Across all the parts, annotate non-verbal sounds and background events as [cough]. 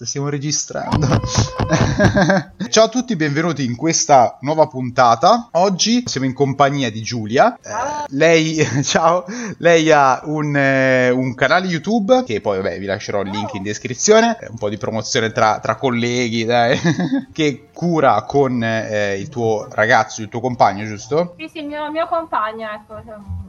Stiamo registrando. [laughs] Ciao a tutti, benvenuti in questa nuova puntata. Oggi siamo in compagnia di Giulia. Eh, lei, [laughs] ciao, lei ha un, eh, un, canale YouTube che poi vabbè vi lascerò il link in descrizione. Un po' di promozione tra, tra colleghi, dai. [laughs] che cura con eh, il tuo ragazzo, il tuo compagno, giusto? Sì, sì, il mio, mio compagno, ecco.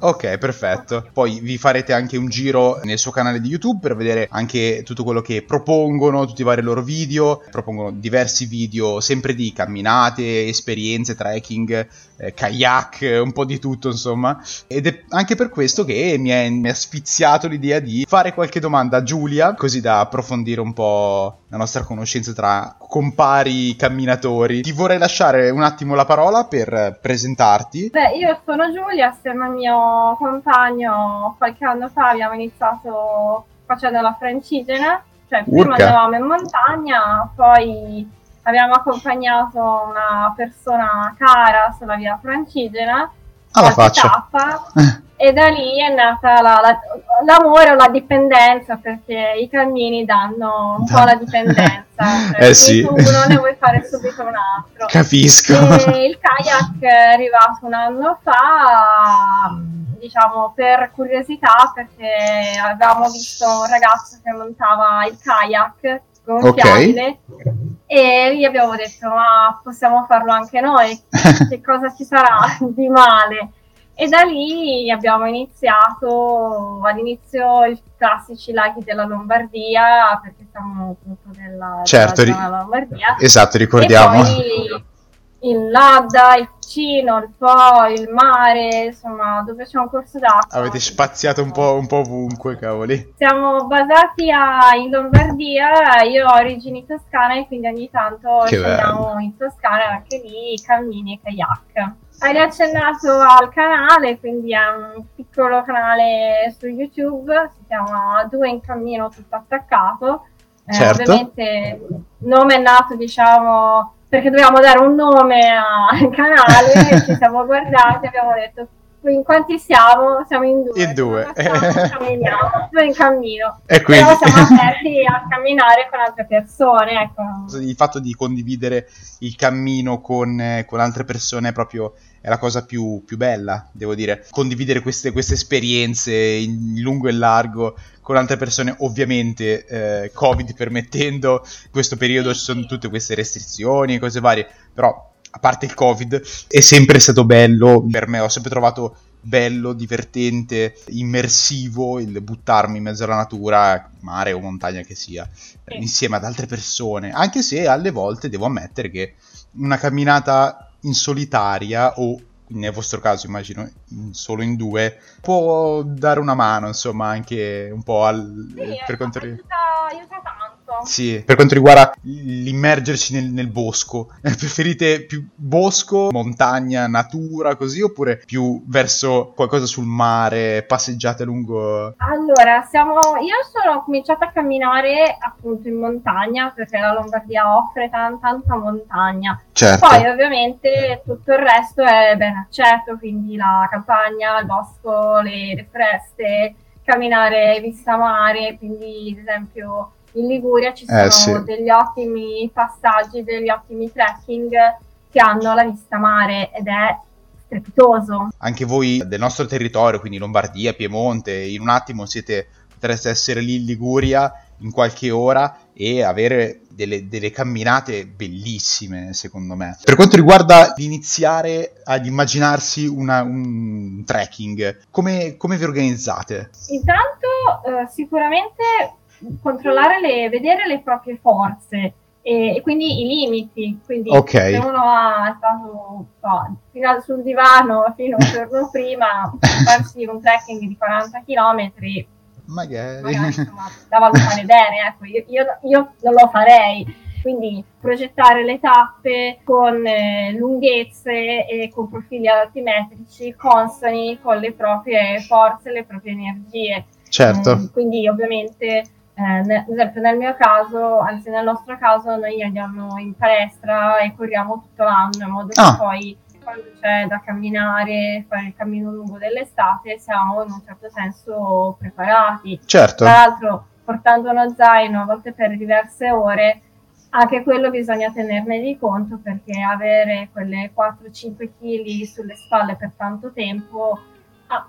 Ok, perfetto. Poi vi farete anche un giro nel suo canale di YouTube per vedere anche tutto quello che propongono, tutti i vari loro video, propongono diversi video sempre di camminate, esperienze, trekking, eh, kayak, un po' di tutto insomma. Ed è anche per questo che mi è, mi è sfiziato l'idea di fare qualche domanda a Giulia, così da approfondire un po' la nostra conoscenza tra compari camminatori. Ti vorrei lasciare un attimo la parola per presentarti. Beh, io sono Giulia, assieme al mio compagno qualche anno fa abbiamo iniziato facendo la francigena cioè, prima Urca. andavamo in montagna, poi abbiamo accompagnato una persona cara sulla via francigena, alla faccia. Tappa, e da lì è nata la, la, l'amore o la dipendenza, perché i cammini danno un po' la dipendenza. [laughs] Cioè, eh sì. uno ne vuoi fare subito un altro. Capisco. E il kayak è arrivato un anno fa diciamo per curiosità perché avevamo visto un ragazzo che montava il kayak gonfiabile okay. E gli abbiamo detto ma possiamo farlo anche noi, [laughs] che cosa ci sarà di male? E da lì abbiamo iniziato all'inizio i classici laghi della Lombardia, perché siamo appunto nella, certo, della Lombardia. Esatto, ricordiamo. E poi il Ladda, il Ticino, il Po, il mare, insomma, dove c'è un corso d'acqua. Avete spaziato un po', un po ovunque, cavoli. Siamo basati a, in Lombardia, io ho origini toscane, quindi ogni tanto che scendiamo bello. in Toscana, anche lì cammini e kayak. Hai accennato al canale, quindi è un piccolo canale su YouTube, si chiama Due in cammino tutto attaccato. Eh, certo. Ovviamente il nome è nato, diciamo, perché dovevamo dare un nome al [laughs] canale, [laughs] ci siamo guardati e abbiamo detto in quanti siamo? Siamo in due. In due. camminiamo, [laughs] due in cammino. E quindi... Però siamo aperti a camminare con altre persone. Ecco. Il fatto di condividere il cammino con, con altre persone è proprio è la cosa più, più bella, devo dire. Condividere queste, queste, esperienze in lungo e largo con altre persone, ovviamente, eh, Covid permettendo, in questo periodo ci sono tutte queste restrizioni e cose varie, però a parte il Covid, è sempre stato bello per me, ho sempre trovato bello, divertente, immersivo il buttarmi in mezzo alla natura, mare o montagna che sia, insieme ad altre persone, anche se alle volte devo ammettere che una camminata in solitaria o nel vostro caso immagino in solo in due può dare una mano insomma anche un po' al, sì, per quanto riguarda aiuta tanto sì, per quanto riguarda l'immergerci nel, nel bosco, [laughs] preferite più bosco, montagna, natura, così, oppure più verso qualcosa sul mare, passeggiate lungo... Allora, siamo... io sono cominciata a camminare appunto in montagna, perché la Lombardia offre tan- tanta montagna. Certo. Poi ovviamente tutto il resto è ben accetto, quindi la campagna, il bosco, le, le foreste, camminare vista mare, quindi ad esempio in Liguria ci sono eh, sì. degli ottimi passaggi, degli ottimi trekking che hanno la vista mare ed è strepitoso. Anche voi del nostro territorio, quindi Lombardia, Piemonte, in un attimo siete, potreste essere lì in Liguria in qualche ora e avere delle, delle, camminate bellissime, secondo me. Per quanto riguarda l'iniziare ad immaginarsi una, un trekking, come, come, vi organizzate? Intanto, eh, sicuramente controllare le, vedere le proprie forze e, e quindi i limiti. Quindi okay. se uno ha stato so, fino sul divano fino un giorno [laughs] prima, farsi un trekking di 40 km magari, magari [laughs] insomma, da valutare bene, ecco, io, io, io, non lo farei. Quindi progettare le tappe con eh, lunghezze e con profili altimetrici consoni con le proprie forze, le proprie energie. Certo. Eh, quindi ovviamente eh, ad esempio nel mio caso, anzi nel nostro caso, noi andiamo in palestra e corriamo tutto l'anno in modo ah. che poi quando c'è da camminare, fare il cammino lungo dell'estate, siamo in un certo senso preparati. Certo. Tra l'altro portando uno zaino a volte per diverse ore, anche quello bisogna tenerne di conto perché avere quelle 4-5 kg sulle spalle per tanto tempo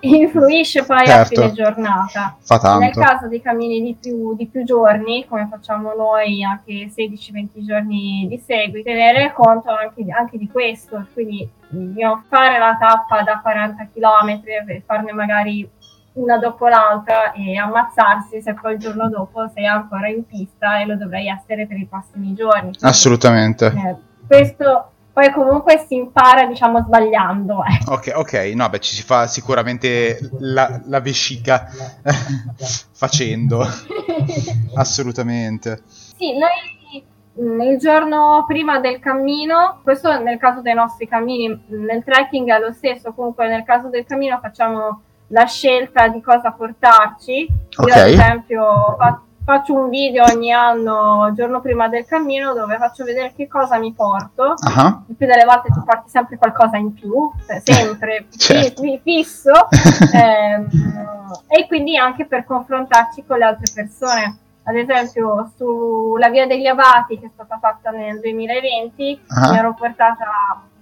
influisce poi certo. a fine giornata. Nel caso di cammini di più, di più giorni, come facciamo noi anche 16-20 giorni di seguito, tenere conto anche, anche di questo, quindi di non fare la tappa da 40 km e farne magari una dopo l'altra e ammazzarsi se poi il giorno dopo sei ancora in pista e lo dovrei essere per i prossimi giorni. Assolutamente. Eh, questo poi comunque si impara diciamo sbagliando. Eh. Ok, ok, no, beh, ci si fa sicuramente la, la vescica [laughs] facendo. [laughs] Assolutamente. Sì, noi il giorno prima del cammino, questo nel caso dei nostri cammini, nel trekking è lo stesso, comunque nel caso del cammino facciamo la scelta di cosa portarci. Okay. Io ad esempio fa- faccio un video ogni anno, il giorno prima del cammino, dove faccio vedere che cosa mi porto. Uh-huh. Il più delle volte ti porti sempre qualcosa in più, cioè sempre certo. fi- fisso, [laughs] ehm, e quindi anche per confrontarci con le altre persone ad esempio sulla via degli Abati che è stata fatta nel 2020 uh-huh. mi ero portata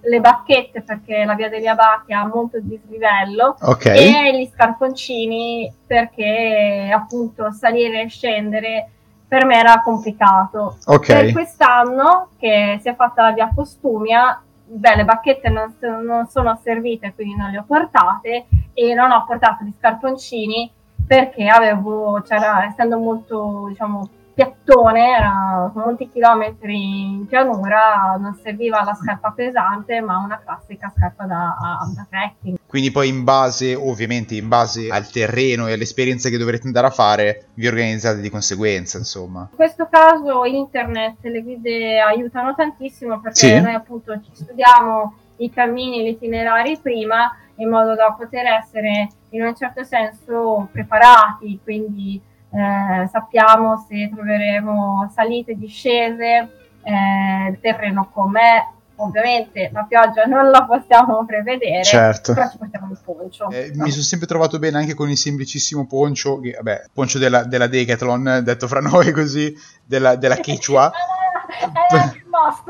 le bacchette perché la via degli Abati ha molto dislivello okay. e gli scarponcini perché appunto salire e scendere per me era complicato. Okay. Per quest'anno che si è fatta la via Postumia, beh, le bacchette non, non sono servite, quindi non le ho portate e non ho portato gli scarponcini perché avevo, c'era, essendo molto, diciamo, piattone, era molti chilometri in pianura, non serviva la scarpa pesante, ma una classica scarpa da, da trekking. Quindi poi in base, ovviamente, in base al terreno e all'esperienza che dovrete andare a fare, vi organizzate di conseguenza, insomma. In questo caso internet, le guide aiutano tantissimo perché sì. noi appunto ci studiamo i cammini, gli itinerari prima in modo da poter essere in un certo senso preparati, quindi eh, sappiamo se troveremo salite, discese, eh, il terreno com'è, ovviamente la pioggia non la possiamo prevedere, certo. però ci portiamo il poncio. Eh, no. Mi sono sempre trovato bene anche con il semplicissimo poncio, che, vabbè, poncio della, della Decathlon, detto fra noi così, della, della [laughs] Quechua. Eh,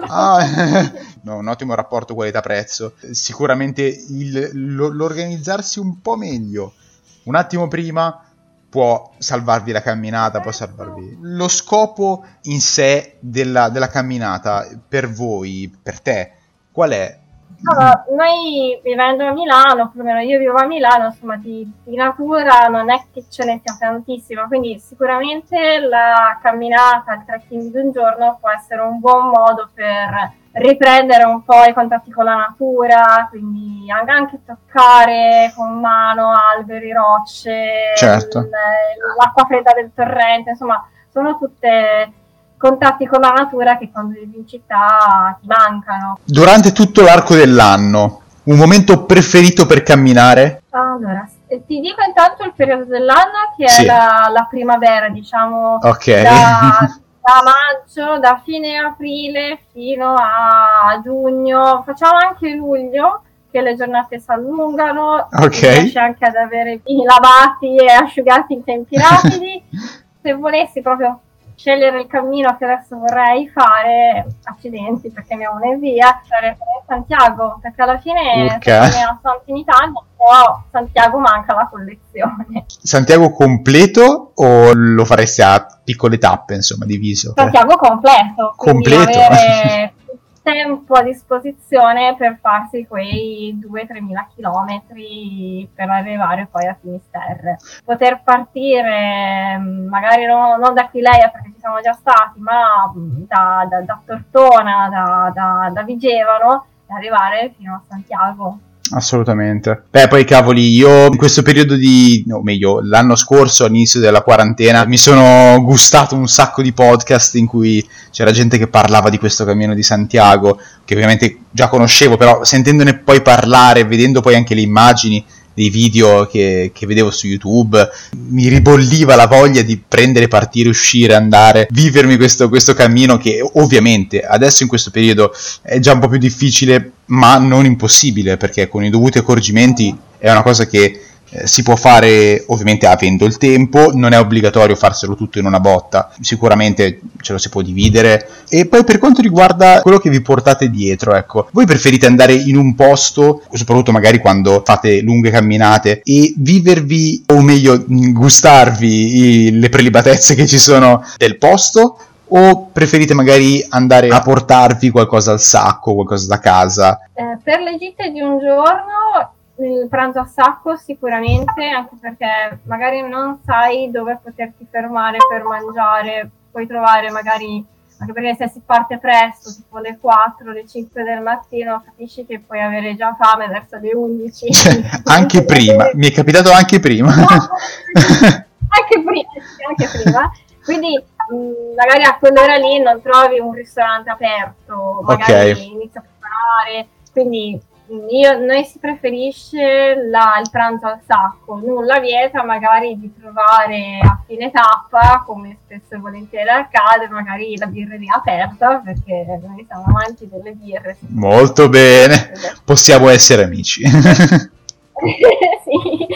ah, [laughs] no, un ottimo rapporto qualità-prezzo. Sicuramente il, lo, l'organizzarsi un po' meglio, un attimo prima, può salvarvi la camminata, può salvarvi... Lo scopo in sé della, della camminata, per voi, per te, qual è? Allora, noi vivendo a Milano, perlomeno io vivo a Milano, insomma di, di, natura non è che ce ne sia tantissima, quindi sicuramente la camminata, il trekking di un giorno può essere un buon modo per riprendere un po' i contatti con la natura, quindi anche toccare con mano alberi, rocce, certo. l'acqua fredda del torrente, insomma sono tutte contatti con la natura che quando vivi in città ti mancano. Durante tutto l'arco dell'anno, un momento preferito per camminare? Allora, ti dico intanto il periodo dell'anno che sì. è la, la, primavera, diciamo, okay. da, [laughs] da, maggio, da fine aprile fino a giugno, facciamo anche luglio, che le giornate si allungano, ok. riesci anche ad avere i lavati e asciugati in tempi rapidi. [laughs] Se volessi proprio scegliere il cammino che adesso vorrei fare, accidenti perché ne ho una via, sarebbe Santiago, perché alla fine okay. sono in Italia, però Santiago manca la collezione. Santiago completo o lo faresti a piccole tappe, insomma, diviso? Santiago completo. Completo? Avere [laughs] tempo a disposizione per farsi quei 2-3 mila chilometri per arrivare poi a Finisterre. Poter partire mm, magari no, non da Aquileia perché ci siamo già stati, ma mm, da, da, da Tortona, da, da, da Vigevano e arrivare fino a Santiago. Assolutamente. Beh, poi cavoli, io in questo periodo di, o meglio, l'anno scorso, all'inizio della quarantena, mi sono gustato un sacco di podcast in cui c'era gente che parlava di questo cammino di Santiago, che ovviamente già conoscevo, però sentendone poi parlare, vedendo poi anche le immagini, dei video che, che, vedevo su YouTube, mi ribolliva la voglia di prendere, partire, uscire, andare, vivermi questo, questo cammino che ovviamente adesso in questo periodo è già un po' più difficile, ma non impossibile, perché con i dovuti accorgimenti è una cosa che eh, si può fare ovviamente avendo il tempo, non è obbligatorio farselo tutto in una botta, sicuramente ce lo si può dividere. E poi per quanto riguarda quello che vi portate dietro, ecco, voi preferite andare in un posto, soprattutto magari quando fate lunghe camminate, e vivervi, o meglio, gustarvi i, le prelibatezze che ci sono del posto? O preferite magari andare a portarvi qualcosa al sacco, qualcosa da casa? Eh, per le gite di un giorno il pranzo a sacco sicuramente, anche perché magari non sai dove poterti fermare per mangiare, puoi trovare magari, anche perché se si parte presto, tipo le 4, le 5 del mattino, capisci che puoi avere già fame verso le 11. Cioè, anche prima, mi è capitato anche prima. No, [laughs] anche prima, anche prima. Quindi mh, magari a quell'ora lì non trovi un ristorante aperto, magari okay. inizia a preparare, quindi io, noi si preferisce la, il pranzo al sacco, nulla vieta magari di trovare a fine tappa, come spesso e volentieri accade, magari la birreria aperta, perché noi siamo amanti delle birre. Molto bene, possiamo essere amici. [laughs] [laughs] sì.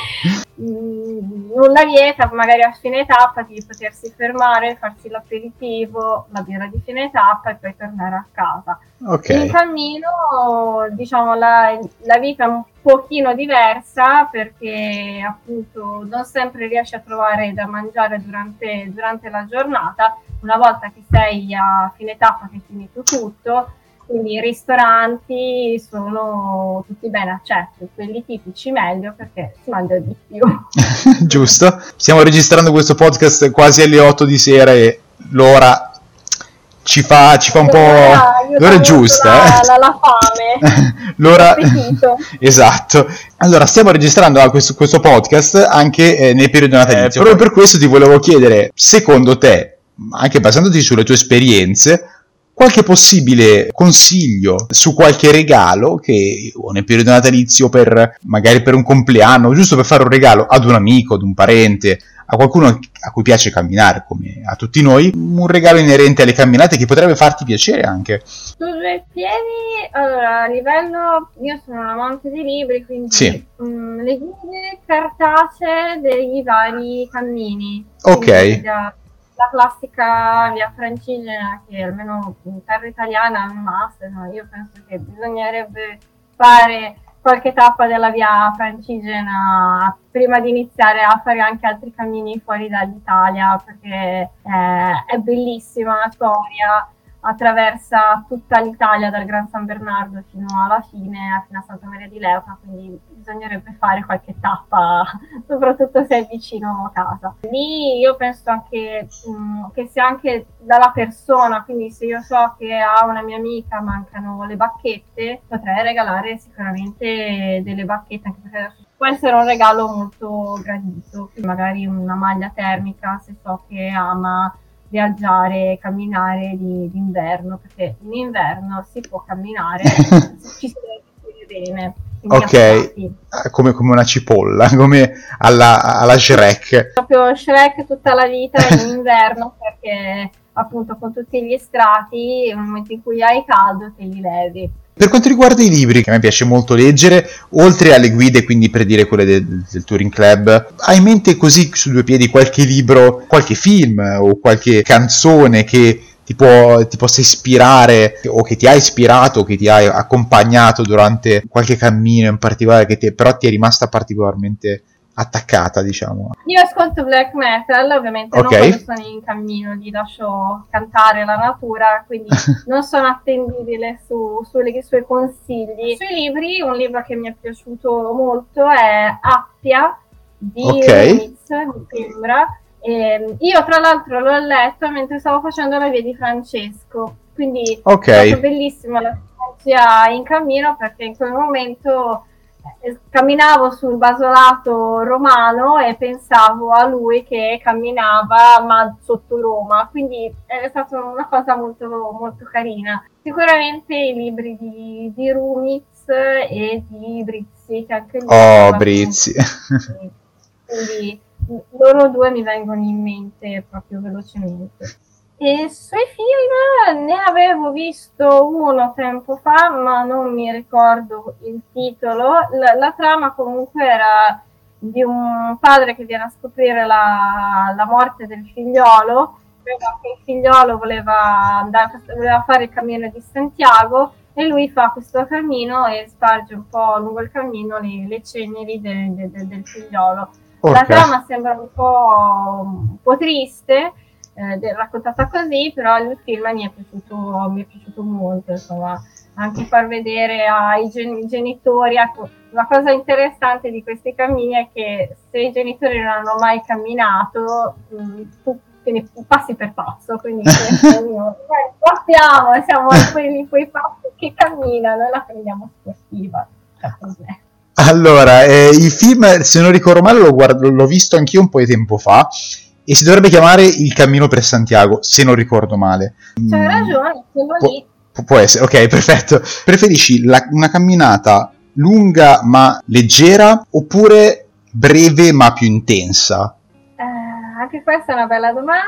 Mm, nulla vieta, magari a fine tappa di potersi fermare, farsi l'aperitivo, la birra di fine tappa e poi tornare a casa. Okay. In cammino, diciamo, la, la, vita è un pochino diversa perché appunto non sempre riesci a trovare da mangiare durante, durante la giornata. Una volta che sei a fine tappa, che hai finito tutto, quindi i ristoranti sono tutti ben accetti, quelli tipici meglio perché si mangia di più. [laughs] Giusto. Stiamo registrando questo podcast quasi alle 8 di sera e l'ora ci fa, ci fa un l'ora, po'... L'ora è giusta. La, eh? la, la fame. [laughs] l'ora... [laughs] esatto. Allora, stiamo registrando ah, questo, questo podcast anche eh, nel periodo natalizio. Eh, proprio per questo ti volevo chiedere, secondo te, anche basandoti sulle tue esperienze, qualche possibile consiglio su qualche regalo che o nel periodo natalizio per magari per un compleanno, giusto per fare un regalo ad un amico, ad un parente, a qualcuno a cui piace camminare come a tutti noi, un regalo inerente alle camminate che potrebbe farti piacere anche. Su due piedi, allora a livello, io sono un amante di libri, quindi sì. mh, mm, le guide cartacee dei vari cammini. Ok. Da, la classica via francigena che almeno in terra italiana è un must, no? io penso che bisognerebbe fare qualche tappa della via francigena prima di iniziare a fare anche altri cammini fuori dall'Italia perché eh, è bellissima la storia attraversa tutta l'Italia dal Gran San Bernardo fino alla fine, fino a Santa Maria di Leuca, quindi bisognerebbe fare qualche tappa, [laughs] soprattutto se è vicino a casa. Lì io penso anche mh, mm, che sia anche dalla persona, quindi se io so che a una mia amica mancano le bacchette, potrei regalare sicuramente delle bacchette, anche perché può essere un regalo molto gradito, magari una maglia termica se so che ama viaggiare, camminare di, d'inverno, perché in inverno si può camminare, [laughs] ci si deve bene. Ok, ah, come, come, una cipolla, [laughs] come alla, alla Shrek. Proprio Shrek tutta la vita in inverno [laughs] perché appunto con tutti gli strati, nel momento in cui hai caldo te li levi. Per quanto riguarda i libri, che a me piace molto leggere, oltre alle guide, quindi per dire quelle del, del Touring Club, hai in mente così su due piedi qualche libro, qualche film o qualche canzone che ti, può, ti possa ispirare o che ti ha ispirato che ti ha accompagnato durante qualche cammino in particolare che ti, però ti è rimasta particolarmente attaccata, diciamo. Io ascolto black metal, ovviamente okay. non quando sono in cammino, gli lascio cantare la natura, quindi [laughs] non sono attendibile su, sui suoi consigli. Sui libri, un libro che mi è piaciuto molto è Appia di okay. Ritz, mi sembra. E io tra l'altro l'ho letto mentre stavo facendo la via di Francesco, quindi okay. è stato bellissimo la sia in cammino perché in quel momento camminavo sul basolato romano e pensavo a lui che camminava ma sotto Roma, quindi è stata una cosa molto, molto carina. Sicuramente i libri di, di Rumiz e di Brizzi, che anche lui... Oh, Brizzi! Quindi loro due mi vengono in mente proprio velocemente. E sui film ne avevo visto uno tempo fa, ma non mi ricordo il titolo. La, la trama comunque era di un padre che viene a scoprire la, la morte del figliolo, il figliolo voleva, andare, voleva fare il cammino di Santiago e lui fa questo cammino e sparge un po' lungo il cammino le, le ceneri de, de, de, del figliolo. Okay. La trama sembra un po', un po triste, eh, raccontata così, però il film mi è piaciuto, mi è piaciuto molto, insomma, anche far vedere ai gen- genitori, ecco, la cosa interessante di questi cammini è che se i genitori non hanno mai camminato, mh, mm, tu quindi passi per passo, quindi guardiamo, [laughs] siamo quelli quei passi che camminano e la prendiamo sportiva. Allora, eh, il film, se non ricordo male, l'ho, guardo, l'ho visto anch'io un po' di tempo fa e si dovrebbe chiamare Il cammino per Santiago, se non ricordo male. C'hai mm, ragione, quello Pu- lì. Può essere, ok, [laughs] perfetto. Preferisci la, una camminata lunga ma leggera oppure breve ma più intensa? anche questa è una bella domanda.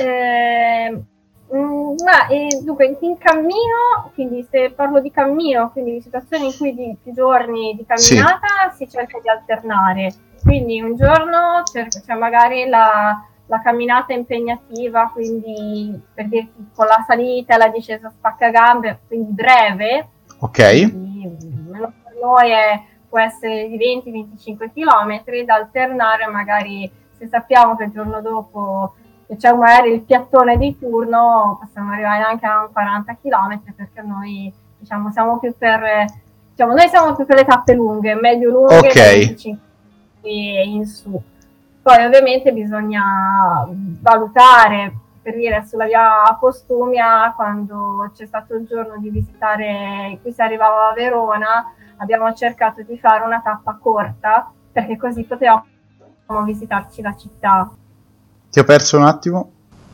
[laughs] Eh, ma, eh, dunque, in cammino, quindi se parlo di cammino, quindi di situazioni in cui di più giorni di camminata, sì. si cerca di alternare. Quindi un giorno c'è cioè magari la, la camminata impegnativa, quindi per dirti con la salita e la discesa spacca gambe, quindi breve. Ok. Quindi, per noi è, può essere di 20-25 km da alternare magari se sappiamo che il giorno dopo c'è magari il piattone di turno, possiamo arrivare anche a 40 km perché noi diciamo siamo più per diciamo, noi siamo più per le tappe lunghe, medio lunghe okay. E in su. Poi ovviamente bisogna valutare per dire sulla via Postumia quando c'è stato il giorno di visitare qui si arrivava a Verona abbiamo cercato di fare una tappa corta perché così potevamo visitarci la città. Ti ho perso un attimo.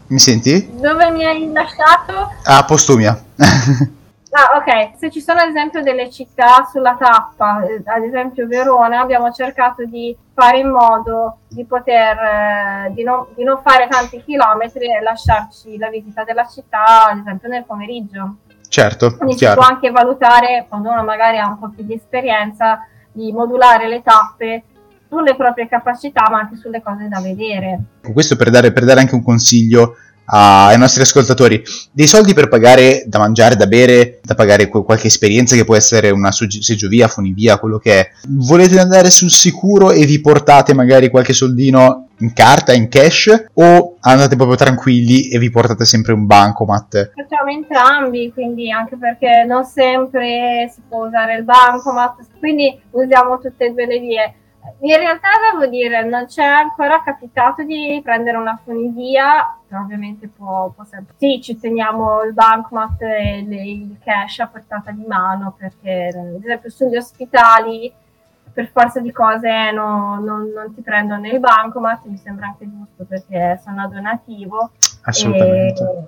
Mi senti? Dove mi hai lasciato? A Postumia. [laughs] ah, ok. Se ci sono ad esempio delle città sulla tappa, eh, ad esempio Verona, abbiamo cercato di fare in modo di poter, eh, di, non, di non fare tanti chilometri e lasciarci la visita della città, ad esempio nel pomeriggio. Certo, Quindi chiaro. si può anche valutare, quando uno magari ha un po' più di esperienza, di modulare le tappe sulle proprie capacità, ma anche sulle cose da vedere. Questo per dare, per dare anche un consiglio ai nostri ascoltatori dei soldi per pagare da mangiare, da bere, da pagare qualche esperienza che può essere una seggiovia, funivia, quello che è. Volete andare sul sicuro e vi portate magari qualche soldino in carta, in cash o andate proprio tranquilli e vi portate sempre un bancomat? Facciamo entrambi, quindi anche perché non sempre si può usare il bancomat, quindi usiamo tutte e due le vie in realtà devo dire, non c'è ancora capitato di prendere una funivia, ovviamente può, può sempre... Sì, ci teniamo il bankmat e le, il cash a portata di mano perché, ad esempio, sugli ospitali per forza di cose no, non, non, ti prendono il bancomat, mi sembra anche giusto perché sono a donativo. Assolutamente. E,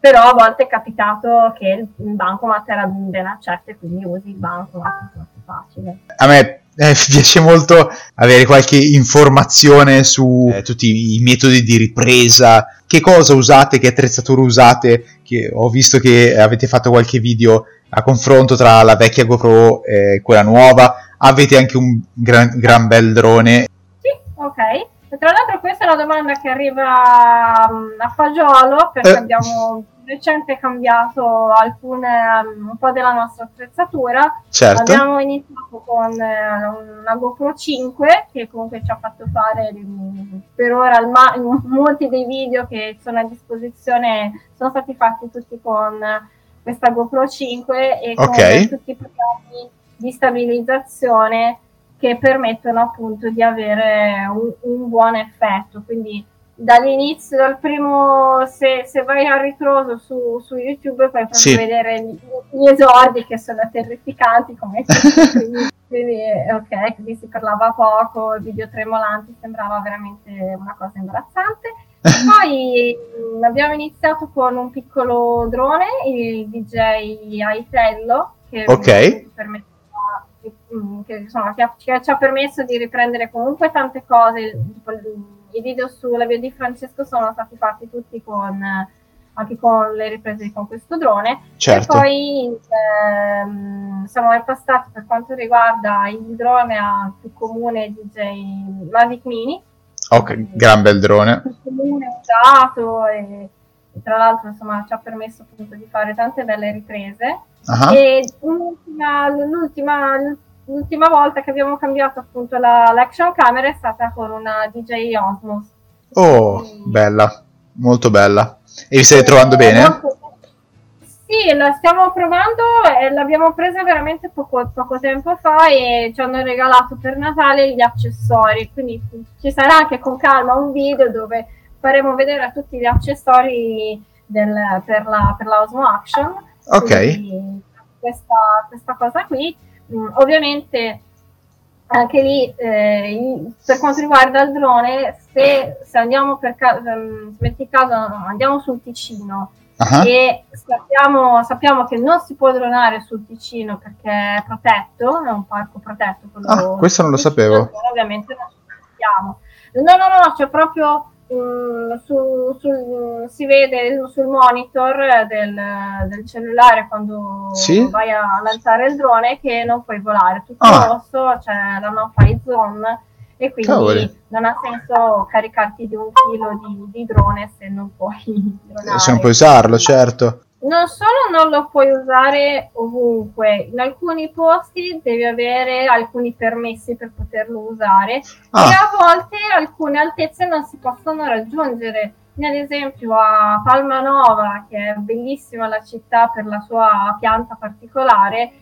però a volte è capitato che il bancomat era ben accetto e quindi usi il bancomat, è più facile. A me [laughs] eh, piace molto avere qualche informazione su eh, tutti i metodi di ripresa, che cosa usate, che attrezzature usate, che ho visto che avete fatto qualche video a confronto tra la vecchia GoPro e quella nuova, avete anche un gran, gran bel drone. Sì, ok. Tra l'altro questa è una domanda che arriva um, a fagiolo perché eh. abbiamo recente cambiato alcune, um, un po' della nostra attrezzatura. Certo. Abbiamo iniziato con uh, una GoPro 5 che comunque ci ha fatto fare per ora ma- molti dei video che sono a disposizione sono stati fatti tutti con questa GoPro 5 e okay. con tutti i programmi di stabilizzazione che permettono appunto di avere un, un buon effetto. Quindi dall'inizio, dal primo, se, se vai a ritroso su, su YouTube puoi sì. vedere gli, gli, esordi che sono terrificanti come quindi, [laughs] quindi ok, quindi si parlava poco, il video tremolanti sembrava veramente una cosa imbarazzante. [laughs] Poi mh, abbiamo iniziato con un piccolo drone, il DJ Aitello, che okay. permette che, insomma, che, che, ci ha permesso di riprendere comunque tante cose, tipo, i video sulla via di Francesco sono stati fatti tutti con anche con le riprese con questo drone. Certo. E poi ehm, siamo impostati per quanto riguarda il drone a più comune DJ Mavic Mini. Ok, gran bel drone. Più comune usato e, e tra l'altro insomma ci ha permesso appunto di fare tante belle riprese. Ah, E l'ultima, l'ultima, l'ultima volta che abbiamo cambiato appunto la, l'action camera è stata con una DJ Osmos. Oh, bella, molto bella. E vi state trovando Eh, bene? molto- Sì, la stiamo provando e l'abbiamo presa veramente poco, poco tempo fa e ci hanno regalato per Natale gli accessori, quindi ci sarà anche con calma un video dove faremo vedere tutti gli accessori del- per, la, per la Osmo Action. Ok, Quindi questa, questa cosa qui, Mm, ovviamente anche lì eh, in- per quanto riguarda il drone, se, se andiamo per caso, se metti caso andiamo sul Ticino ah, e sappiamo, sappiamo che non si può dronare sul Ticino perché è protetto, è un parco protetto. Ah, questo non lo sul sapevo. Ticino, Ovviamente non sappiamo. No, no, no, c'è proprio mm, su- sul- si vede sul monitor del, del cellulare quando Sì? vai a lanciare il drone che non puoi volare. Tutto Ah. rosso, c'è la no-fly zone e quindi Cavoli. non ha senso caricarti di un chilo di, di drone se non puoi [laughs] dronare. se non puoi usarlo, certo. Non solo non lo puoi usare ovunque, in alcuni posti devi avere alcuni permessi per poterlo usare e Ah, a volte alcune altezze non si possono raggiungere. Ad esempio a Palmanova, che è bellissima la città per la sua pianta particolare,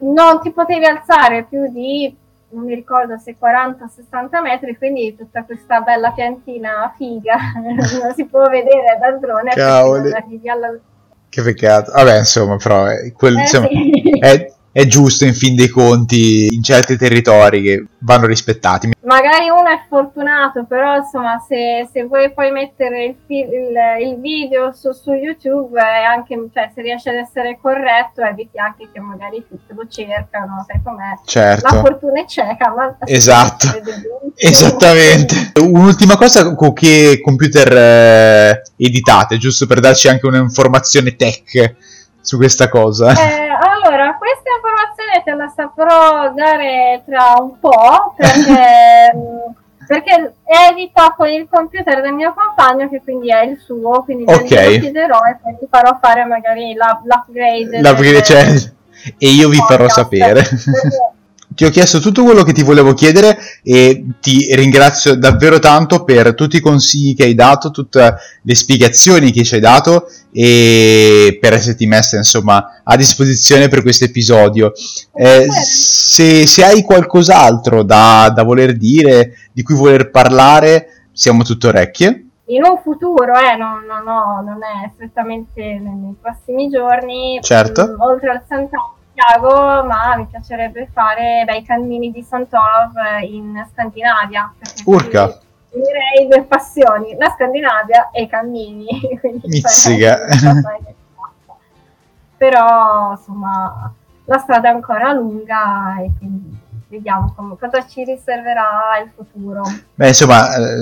non ti potevi alzare più di, non mi ricordo se 40-60 metri, quindi tutta questa bella piantina figa [laughs] non si può vedere dal drone perché non arrivi alla... che peccato. Vabbè, insomma, però è, quel- Eh, insomma, sì. è, è giusto in fin dei conti in certi territori che vanno rispettati. Magari uno è fortunato, però insomma, se, se vuoi poi mettere il, il- il video su, su YouTube, è anche, cioè, se riesci ad essere corretto, eviti anche che magari tutti lo cercano, sai com'è. La Certo. fortuna è cieca, ma Esatto. [laughs] Esattamente. Un'ultima cosa, con che computer eh, editate, giusto per darci anche un'informazione tech su questa cosa. Eh, te la saprò dare tra un po' perché, [laughs] mh, perché edito con il computer del mio compagno che quindi è il suo, quindi Ok. glielo chiederò e poi ti farò fare magari la- l'upgrade. La- del- cioè, e io vi farò sapere. Perché- Ti ho chiesto tutto quello che ti volevo chiedere e ti ringrazio davvero tanto per tutti i consigli che hai dato, tutte le spiegazioni che ci hai dato e per esserti messa insomma a disposizione per questo episodio. Eh, se, se hai qualcos'altro da, da voler dire, di cui voler parlare, siamo tutto orecchie. in un futuro, eh, non, non, ho- non è strettamente nei, prossimi giorni, Certo. oltre al Santiago, ma mi piacerebbe fare beh, i cammini di Sant'Olov in Scandinavia. Urca. Direi due passioni, la Scandinavia e i cammini. [laughs] Mizzica. Però, insomma, la strada è ancora lunga e quindi vediamo come- cosa ci riserverà il futuro. Beh, insomma, eh,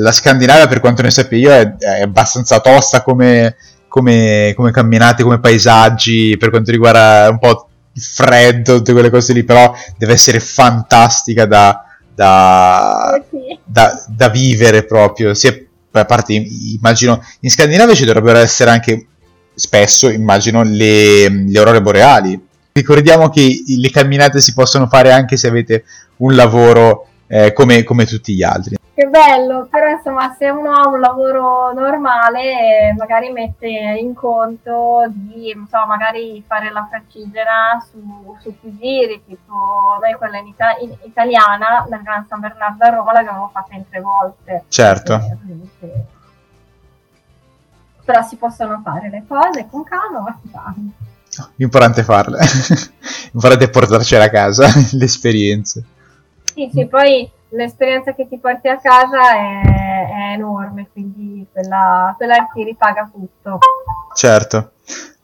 la Scandinavia, per quanto ne sappia io, è, è abbastanza tosta come, come, come camminate, come paesaggi, per quanto riguarda un po' il freddo, tutte quelle cose lì, però deve essere fantastica da, da, Eh sì. da, da vivere proprio. Sia, a parte, immagino, in Scandinavia ci dovrebbero essere anche spesso, immagino, le, le aurore boreali. Ricordiamo che le camminate si possono fare anche se avete un lavoro eh, come, come tutti gli altri. Che bello, però insomma se uno ha un lavoro normale magari mette in conto di so, magari fare la francigena su, su più giri, tipo noi quella in, ita- in- italiana, nel Gran San Bernardo a Roma l'abbiamo fatta in tre volte. Certo. Ovviamente. Però si possono fare le cose con calma, ma si fanno. L'importante è farle. [laughs] L'importante è portarcela a casa, [laughs] le esperienze. Sì, sì, poi l'esperienza che ti porti a casa è, è enorme, quindi quella, quella ti ripaga tutto. Certo.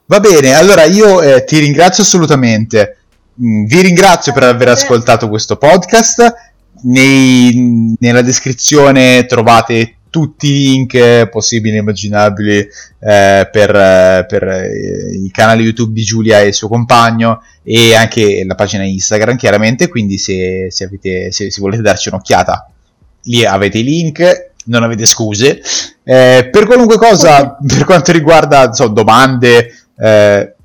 Va bene, allora io eh, ti ringrazio assolutamente. Mm, Vi ringrazio per aver ascoltato questo podcast. Nei- nella descrizione trovate tutti i link possibili e immaginabili eh, per, per eh, il canale YouTube di Giulia e il suo compagno e anche la pagina Instagram chiaramente, quindi se, se, avete, se, se volete darci un'occhiata lì avete i link, non avete scuse. Eh, per qualunque cosa, per quanto riguarda so, domande eh,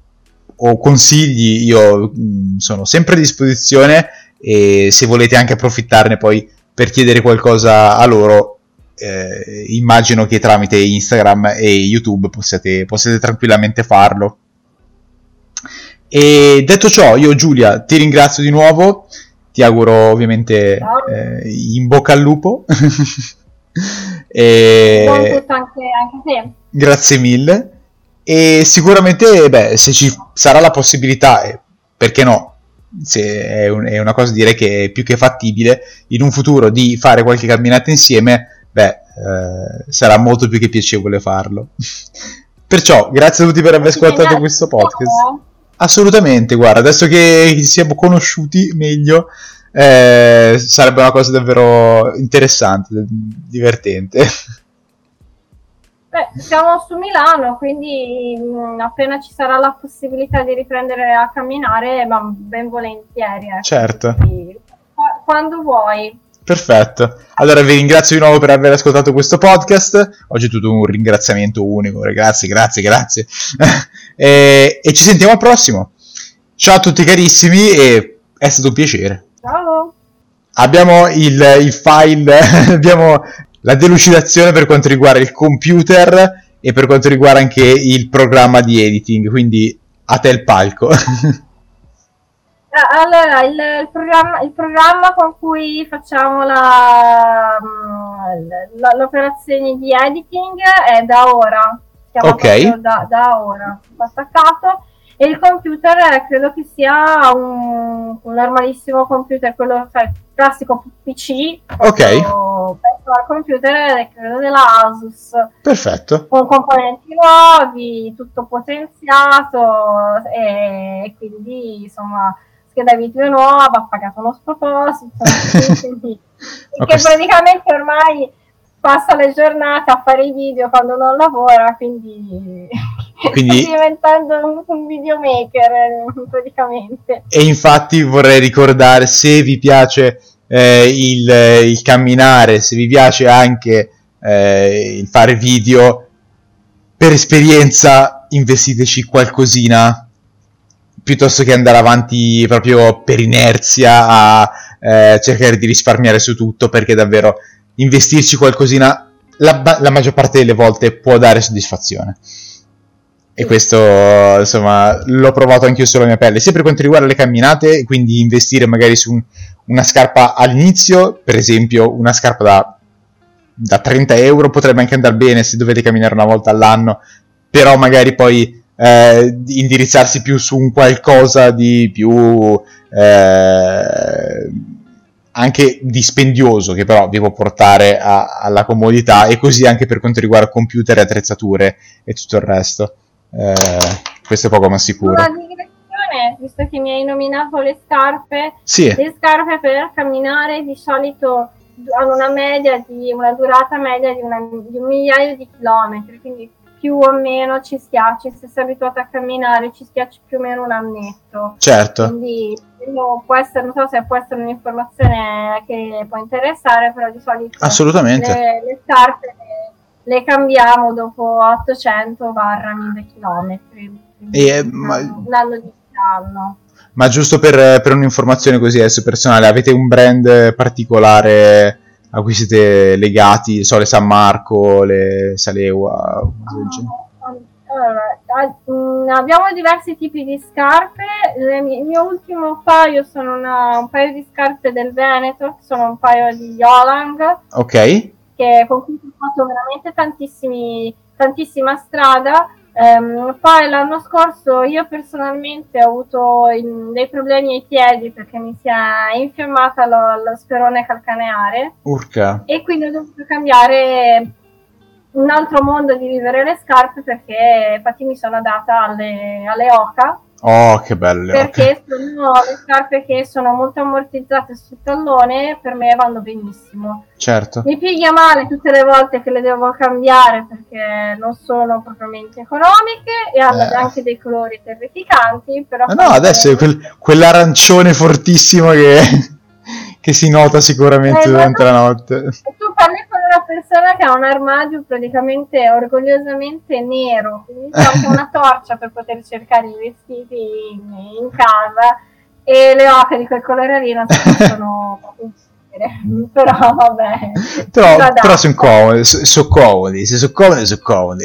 o consigli, io mh, mm, sono sempre a disposizione e se volete anche approfittarne poi per chiedere qualcosa a loro, eh, immagino che tramite Instagram e YouTube possiate, possiate tranquillamente farlo. E detto ciò, io Giulia ti ringrazio di nuovo, ti auguro ovviamente eh, in bocca al lupo. [laughs] e... Anche, anche. Grazie mille. E sicuramente, beh, se ci sarà la possibilità, eh, perché no, se è, un, è, una cosa direi che è più che fattibile, in un futuro di fare qualche camminata insieme, beh, eh, sarà molto più che piacevole farlo. Perciò, grazie a tutti per aver ascoltato questo podcast. Assolutamente, guarda, adesso che ci siamo conosciuti meglio, eh, sarebbe una cosa davvero interessante, divertente. Beh, siamo su Milano, quindi mh, mm, appena ci sarà la possibilità di riprendere a camminare, ma ben volentieri. Ecco. Certo. Quindi, quando vuoi. Perfetto. Allora vi ringrazio di nuovo per aver ascoltato questo podcast. Oggi è tutto un ringraziamento unico. Grazie, grazie, grazie. [laughs] e, e ci sentiamo al prossimo. Ciao a tutti carissimi e è stato un piacere. Ciao. Abbiamo il, il file, [laughs] abbiamo la delucidazione per quanto riguarda il computer e per quanto riguarda anche il programma di editing, quindi a te il palco. [laughs] Ah, allora, il, il, programma, il, programma, con cui facciamo la, la, l'operazione di editing è da ora. Ok. Da, da ora, attaccato. E il computer credo che sia un, un normalissimo computer, quello, cioè, classico PC. Ok. Al computer credo della Asus. Perfetto. Con componenti nuovi, tutto potenziato e, quindi insomma scheda video nuova, ha pagato uno sproposito. [laughs] quindi, okay. Che praticamente ormai passa le giornate a fare i video quando non lavora, quindi, [laughs] quindi... sta diventando un, un videomaker praticamente. E infatti vorrei ricordare, se vi piace eh, il, il, camminare, se vi piace anche eh, il fare video, per esperienza investiteci qualcosina piuttosto che andare avanti proprio per inerzia a eh, cercare di risparmiare su tutto perché davvero investirci qualcosina la, la, maggior parte delle volte può dare soddisfazione. E questo, insomma, l'ho provato anche io sulla mia pelle, sia per quanto riguarda le camminate, quindi investire magari su un, una scarpa all'inizio, per esempio una scarpa da, da 30 euro, potrebbe anche andare bene se dovete camminare una volta all'anno, però magari poi eh, indirizzarsi più su un qualcosa di più... Eh, anche dispendioso che però vi può portare a, alla comodità e così anche per quanto riguarda computer, attrezzature e tutto il resto. Eh, questo è poco ma sicuro. Visto che mi hai nominato le scarpe, sì. le scarpe per camminare di solito hanno una media di una durata media di, una, di un migliaio di chilometri, quindi più o meno ci schiacci, se sei abituato a camminare ci schiacci più o meno un annetto. Certo. Quindi può essere, non so se può essere un'informazione che può interessare, però di solito Assolutamente. Le, le scarpe le, le, cambiamo dopo 800 barra 1000 km. E, ma... L'anno di anno. Ma giusto per, per un'informazione così adesso personale, avete un brand particolare a cui siete legati, so, le San Marco, le Salewa, allora, mm, abbiamo diversi tipi di scarpe. il mio ultimo paio sono una, un paio di scarpe del Veneto, sono un paio di Yolang. Ok. Che, con cui ho fatto veramente tantissima strada. Um, poi l'anno scorso io personalmente ho avuto in, dei problemi ai piedi perché mi si è infiammata lo, lo sperone calcaneare. Urca. E quindi ho dovuto cambiare un altro mondo di vivere le scarpe perché infatti mi sono data alle, alle Oca. Oh, che belle! Perché sono le scarpe che sono molto ammortizzate sul tallone, per me vanno benissimo. Certo. Mi piglia male tutte le volte che le devo cambiare perché non sono propriamente economiche e hanno Eh. anche dei colori terrificanti, però... Ah, no, adesso è quel- quell'arancione fortissimo che, [laughs] che si nota sicuramente Eh, durante la no. notte. E tu parli con una persona che ha un armadio praticamente orgogliosamente nero, quindi c'è anche una [laughs] torcia per poter cercare i vestiti in, in casa e le oche di quel colore lì non si possono proprio [laughs] però vabbè. Però, però sono comodi, so- sono comodi, se sono comodi, sono comodi.